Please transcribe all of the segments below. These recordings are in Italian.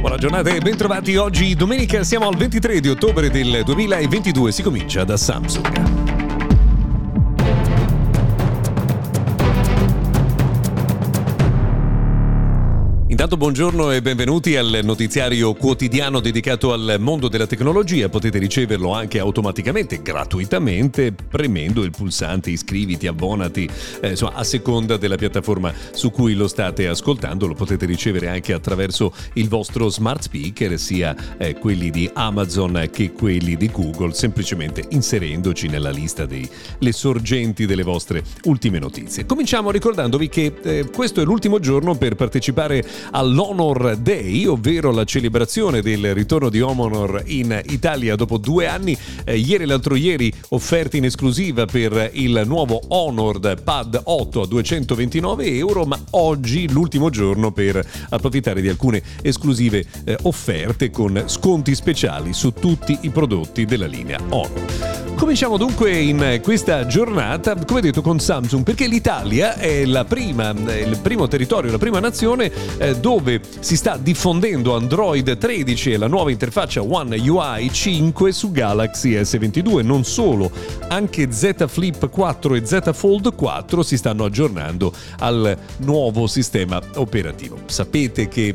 Buona giornata e bentrovati. Oggi domenica siamo al 23 di ottobre del 2022. Si comincia da Samsung. Intanto buongiorno e benvenuti al notiziario quotidiano dedicato al mondo della tecnologia. Potete riceverlo anche automaticamente, gratuitamente, premendo il pulsante iscriviti, abbonati, eh, insomma a seconda della piattaforma su cui lo state ascoltando. Lo potete ricevere anche attraverso il vostro smart speaker, sia eh, quelli di Amazon che quelli di Google, semplicemente inserendoci nella lista delle sorgenti delle vostre ultime notizie. Cominciamo ricordandovi che eh, questo è l'ultimo giorno per partecipare all'Honor Day, ovvero la celebrazione del ritorno di Honor in Italia dopo due anni. Eh, ieri e l'altro ieri offerti in esclusiva per il nuovo Honor Pad 8 a 229 euro, ma oggi l'ultimo giorno per approfittare di alcune esclusive eh, offerte con sconti speciali su tutti i prodotti della linea Honor. Cominciamo dunque in questa giornata, come detto, con Samsung, perché l'Italia è prima, il primo territorio, la prima nazione eh, dove si sta diffondendo Android 13 e la nuova interfaccia One UI 5 su Galaxy S22. Non solo, anche Z Flip 4 e Z Fold 4 si stanno aggiornando al nuovo sistema operativo. Sapete che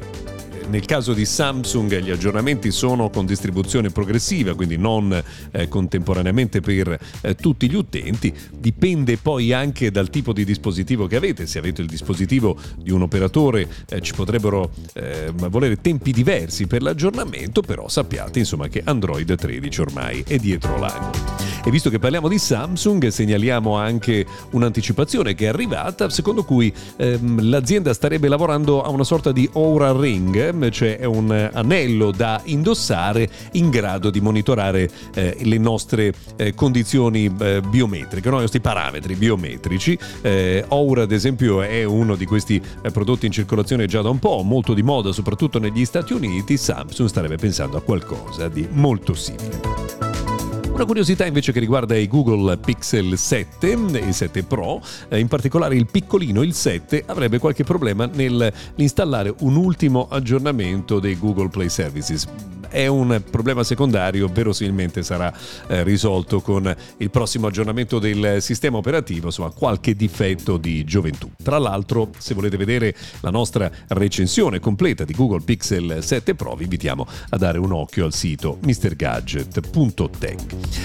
nel caso di Samsung gli aggiornamenti sono con distribuzione progressiva, quindi non eh, contemporaneamente per eh, tutti gli utenti. Dipende poi anche dal tipo di dispositivo che avete. Se avete il dispositivo di un operatore eh, ci potrebbero eh, volere tempi diversi per l'aggiornamento, però sappiate insomma che Android 13 ormai è dietro l'angolo. E visto che parliamo di Samsung, segnaliamo anche un'anticipazione che è arrivata, secondo cui ehm, l'azienda starebbe lavorando a una sorta di Aura Ring, cioè è un anello da indossare in grado di monitorare eh, le nostre eh, condizioni eh, biometriche, no? i nostri parametri biometrici. Eh, Aura, ad esempio, è uno di questi eh, prodotti in circolazione già da un po', molto di moda, soprattutto negli Stati Uniti. Samsung starebbe pensando a qualcosa di molto simile. Una curiosità invece che riguarda i Google Pixel 7 e 7 Pro, eh, in particolare il piccolino, il 7, avrebbe qualche problema nell'installare un ultimo aggiornamento dei Google Play Services è un problema secondario, verosimilmente sarà eh, risolto con il prossimo aggiornamento del sistema operativo, insomma qualche difetto di gioventù. Tra l'altro, se volete vedere la nostra recensione completa di Google Pixel 7 Pro, vi invitiamo a dare un occhio al sito mrgadget.tech.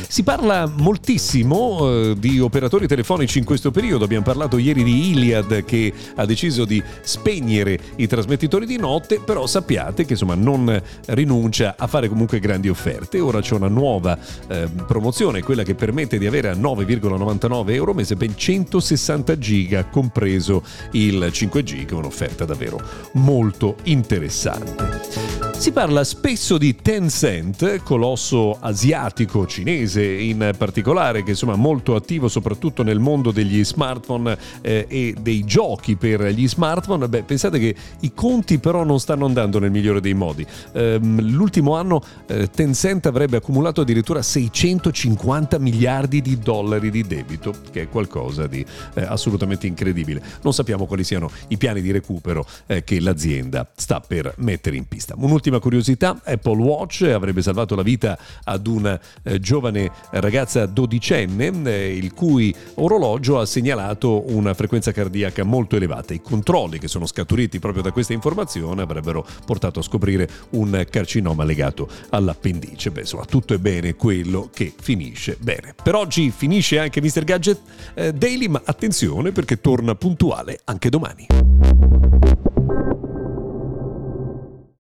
Si parla moltissimo eh, di operatori telefonici in questo periodo, abbiamo parlato ieri di Iliad che ha deciso di spegnere i trasmettitori di notte, però sappiate che insomma non rinuncia a fare comunque grandi offerte. Ora c'è una nuova eh, promozione, quella che permette di avere a 9,99 euro mese ben 160 giga, compreso il 5 g un'offerta davvero molto interessante. Si parla spesso di Tencent, colosso asiatico cinese in particolare, che insomma è molto attivo soprattutto nel mondo degli smartphone eh, e dei giochi per gli smartphone. Beh, pensate che i conti però non stanno andando nel migliore dei modi. Eh, l'ultimo anno eh, Tencent avrebbe accumulato addirittura 650 miliardi di dollari di debito, che è qualcosa di eh, assolutamente incredibile. Non sappiamo quali siano i piani di recupero eh, che l'azienda sta per mettere in pista. Un'ultima Ultima curiosità, Apple Watch avrebbe salvato la vita ad una eh, giovane ragazza dodicenne eh, il cui orologio ha segnalato una frequenza cardiaca molto elevata. I controlli che sono scaturiti proprio da questa informazione avrebbero portato a scoprire un carcinoma legato all'appendice. Beh, insomma, tutto è bene quello che finisce bene. Per oggi finisce anche Mr. Gadget eh, Daily, ma attenzione perché torna puntuale anche domani.